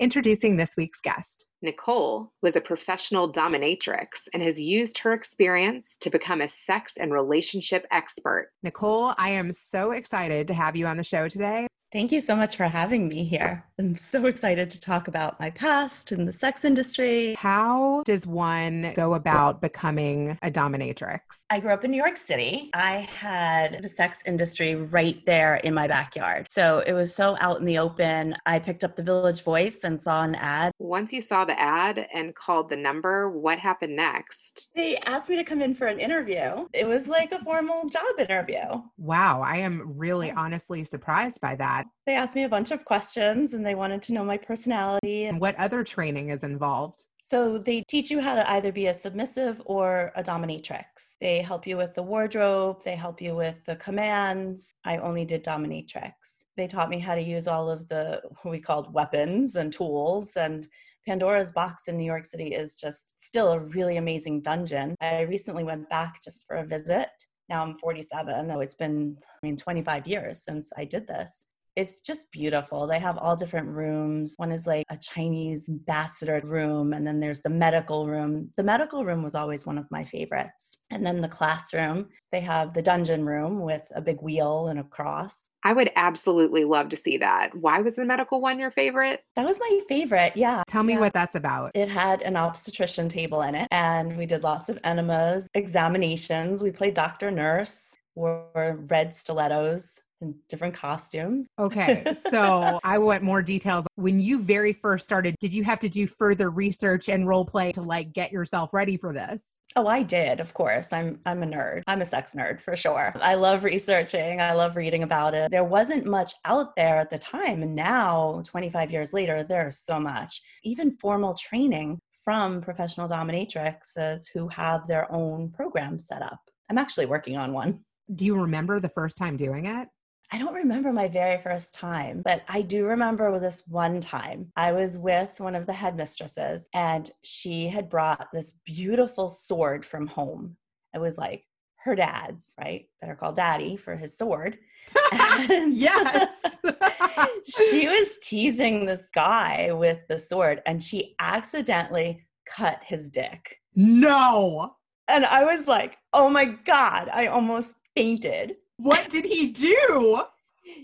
Introducing this week's guest. Nicole was a professional dominatrix and has used her experience to become a sex and relationship expert. Nicole, I am so excited to have you on the show today. Thank you so much for having me here. I'm so excited to talk about my past in the sex industry. How does one go about becoming a dominatrix? I grew up in New York City. I had the sex industry right there in my backyard. So it was so out in the open. I picked up the Village Voice and saw an ad. Once you saw the ad and called the number, what happened next? They asked me to come in for an interview. It was like a formal job interview. Wow, I am really honestly surprised by that. They asked me a bunch of questions and they wanted to know my personality. And what other training is involved? So they teach you how to either be a submissive or a dominatrix. They help you with the wardrobe, they help you with the commands. I only did dominatrix. They taught me how to use all of the what we called weapons and tools and Pandora's box in New York City is just still a really amazing dungeon. I recently went back just for a visit. Now I'm 47. Oh, it's been, I mean, 25 years since I did this it's just beautiful. They have all different rooms. One is like a Chinese ambassador room, and then there's the medical room. The medical room was always one of my favorites. And then the classroom, they have the dungeon room with a big wheel and a cross. I would absolutely love to see that. Why was the medical one your favorite? That was my favorite, yeah. Tell me yeah. what that's about. It had an obstetrician table in it, and we did lots of enemas, examinations. We played doctor nurse, wore red stilettos in different costumes. Okay. So I want more details. When you very first started, did you have to do further research and role play to like get yourself ready for this? Oh, I did, of course. I'm I'm a nerd. I'm a sex nerd for sure. I love researching. I love reading about it. There wasn't much out there at the time, and now 25 years later, there's so much. Even formal training from professional dominatrixes who have their own program set up. I'm actually working on one. Do you remember the first time doing it? I don't remember my very first time, but I do remember this one time. I was with one of the headmistresses and she had brought this beautiful sword from home. It was like her dad's, right? Better call daddy for his sword. And yes. she was teasing this guy with the sword and she accidentally cut his dick. No. And I was like, oh my God, I almost fainted. What did he do?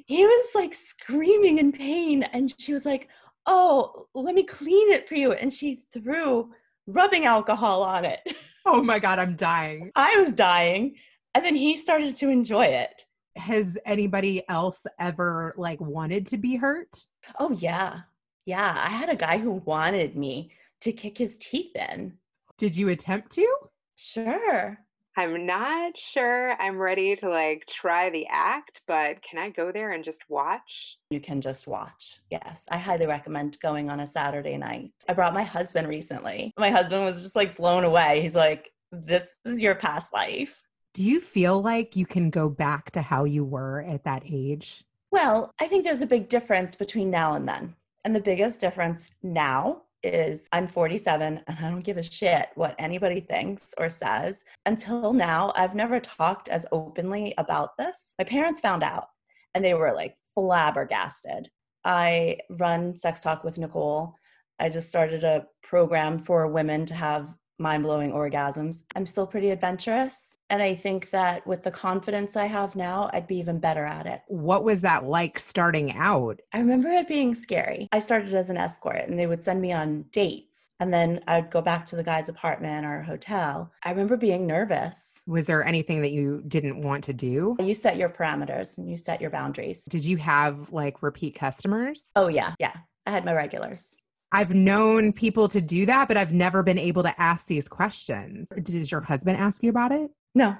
He was like screaming in pain, and she was like, Oh, let me clean it for you. And she threw rubbing alcohol on it. Oh my God, I'm dying. I was dying. And then he started to enjoy it. Has anybody else ever like wanted to be hurt? Oh, yeah. Yeah. I had a guy who wanted me to kick his teeth in. Did you attempt to? Sure. I'm not sure I'm ready to like try the act, but can I go there and just watch? You can just watch. Yes. I highly recommend going on a Saturday night. I brought my husband recently. My husband was just like blown away. He's like, This is your past life. Do you feel like you can go back to how you were at that age? Well, I think there's a big difference between now and then. And the biggest difference now is I'm 47 and I don't give a shit what anybody thinks or says. Until now, I've never talked as openly about this. My parents found out and they were like flabbergasted. I run Sex Talk with Nicole. I just started a program for women to have mind blowing orgasms. I'm still pretty adventurous. And I think that with the confidence I have now, I'd be even better at it. What was that like starting out? I remember it being scary. I started as an escort and they would send me on dates. And then I'd go back to the guy's apartment or hotel. I remember being nervous. Was there anything that you didn't want to do? You set your parameters and you set your boundaries. Did you have like repeat customers? Oh, yeah. Yeah. I had my regulars. I've known people to do that, but I've never been able to ask these questions. Does your husband ask you about it? No,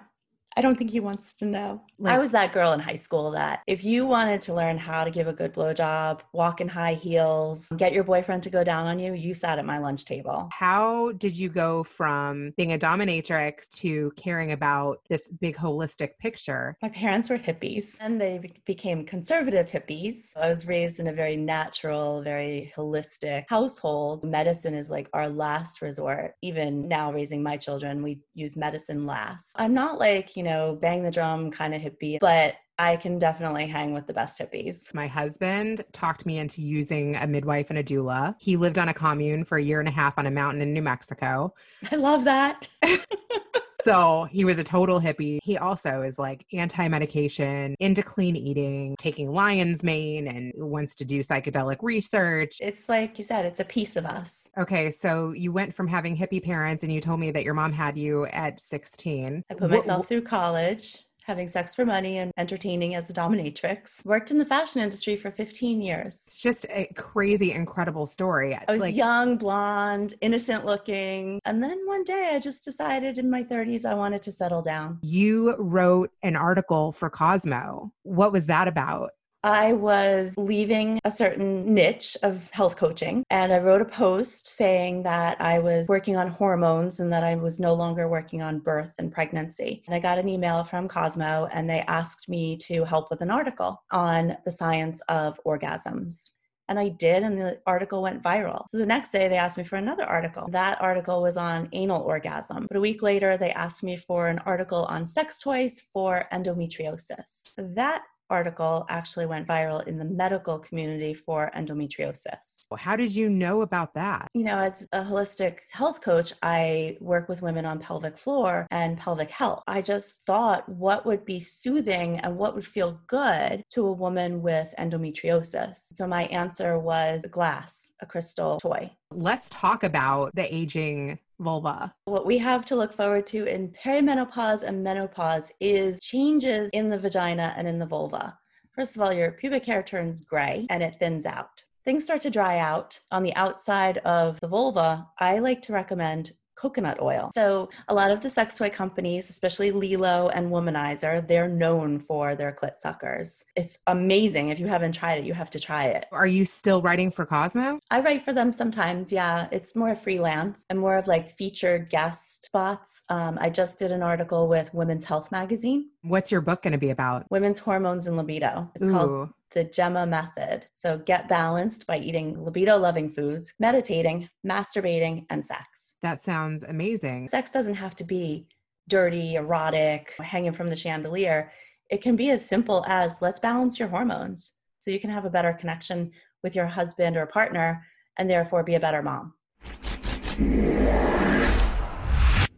I don't think he wants to know. Like- I was that girl in high school that if you wanted to learn how to give a good blowjob, walk in high heels, get your boyfriend to go down on you, you sat at my lunch table. How did you go from being a dominatrix to caring about this big holistic picture? My parents were hippies and they became conservative hippies. I was raised in a very natural, very holistic household. Medicine is like our last resort. Even now, raising my children, we use medicine last. I'm not like, you know, bang the drum kind of hippie, but I can definitely hang with the best hippies. My husband talked me into using a midwife and a doula. He lived on a commune for a year and a half on a mountain in New Mexico. I love that. So he was a total hippie. He also is like anti medication, into clean eating, taking lion's mane, and wants to do psychedelic research. It's like you said, it's a piece of us. Okay, so you went from having hippie parents and you told me that your mom had you at 16. I put myself through college, having sex for money and entertaining as a dominatrix. Worked in the fashion industry for 15 years. It's just a crazy, incredible story. I was like, young, blonde, innocent looking. And then one day I just decided in my 30s I wanted to settle down. you wrote an article for Cosmo. What was that about? I was leaving a certain niche of health coaching, and I wrote a post saying that I was working on hormones and that I was no longer working on birth and pregnancy. And I got an email from Cosmo, and they asked me to help with an article on the science of orgasms. And I did, and the article went viral. So the next day, they asked me for another article. That article was on anal orgasm. But a week later, they asked me for an article on sex toys for endometriosis. That article actually went viral in the medical community for endometriosis. How did you know about that? You know, as a holistic health coach, I work with women on pelvic floor and pelvic health. I just thought what would be soothing and what would feel good to a woman with endometriosis. So my answer was glass, a crystal toy. Let's talk about the aging vulva. What we have to look forward to in perimenopause and menopause is changes in the vagina and in the vulva. First of all, your pubic hair turns gray and it thins out. Things start to dry out on the outside of the vulva. I like to recommend coconut oil. So, a lot of the sex toy companies, especially Lelo and Womanizer, they're known for their clit suckers. It's amazing. If you haven't tried it, you have to try it. Are you still writing for Cosmo? I write for them sometimes, yeah. It's more freelance and more of like featured guest spots. Um, I just did an article with Women's Health Magazine, What's your book going to be about? Women's Hormones and Libido. It's called Ooh, the Gemma Method. So get balanced by eating libido loving foods, meditating, masturbating, and sex. that sounds amazing. Sex doesn't have to be dirty, erotic, hanging from the chandelier. It can be as simple as let's balance your hormones so you can have a better connection with your husband or partner and therefore be a better mom.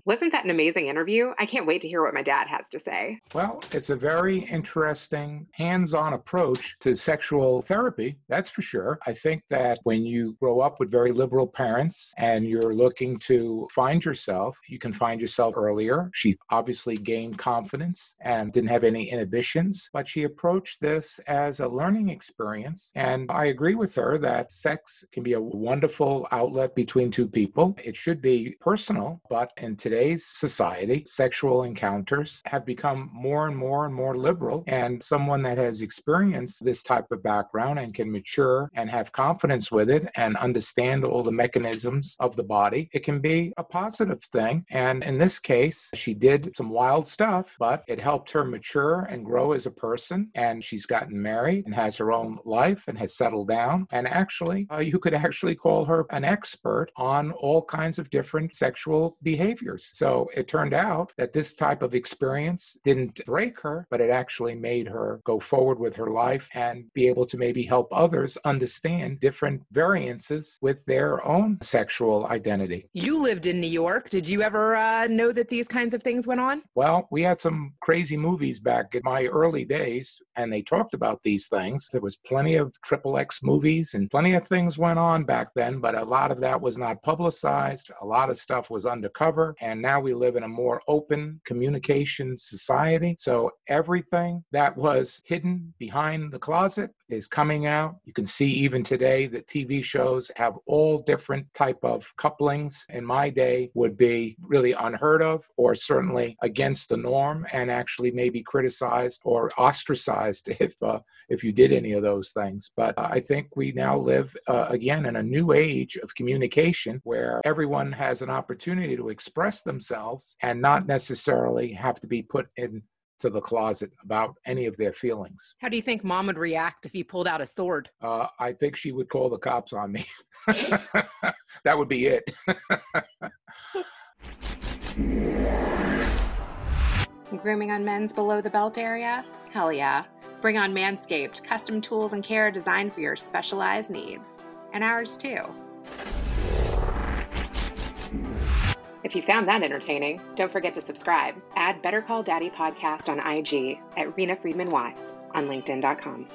Wasn't that an amazing interview? I can't wait to hear what my dad has to say. Well, it's a very interesting hands on approach to sexual therapy, that's for sure. I think that when you grow up with very liberal parents and you're looking to find yourself, you can find yourself earlier. She obviously gained confidence and didn't have any inhibitions, but she approached this as a learning experience. And I agree with her that sex can be a wonderful outlet between two people. It should be personal, but in today's society, sexual encounters have become more and more and more liberal. And someone that has experienced this type of background and can mature and have confidence with it and understand all the mechanisms of the body, it can be a positive thing. And in this case, she did some wild stuff, but it helped her mature and grow as a person. And she's gotten married and has her own life and has settled down. And actually, uh, you could actually call her an expert on all kinds of different sexual behaviors. So it turned out that this type of experience didn't break her, but it actually made her go forward with her life and be able to maybe help others understand different variances with their own sexual identity. You lived in New York. Did you ever uh, know that these kinds of things went on? Well, we had some crazy movies back in my early days, and they talked about these things. There was plenty of triple X movies, and plenty of things went on back then, but a lot of that was not publicized. A lot of stuff was undercover, and And now we live in a more open communication society. So everything that was hidden behind the closet is coming out. You can see even today that TV shows have all different type of couplings. In my day would be really unheard of or certainly against the norm and actually maybe criticized or ostracized if uh, if you did any of those things. But I think we now live uh, again in a new age of communication where everyone has an opportunity to express themselves and not necessarily have to be put into the closet about any of their feelings. How do you think mom would react if you pulled out a sword? Uh, I think she would call the cops on me. that would be it. Grooming on men's below the belt area? Hell yeah. Bring on Manscaped, custom tools and care designed for your specialized needs. And ours too. If you found that entertaining, don't forget to subscribe. Add Better Call Daddy podcast on IG at Rena Friedman Watts on LinkedIn.com.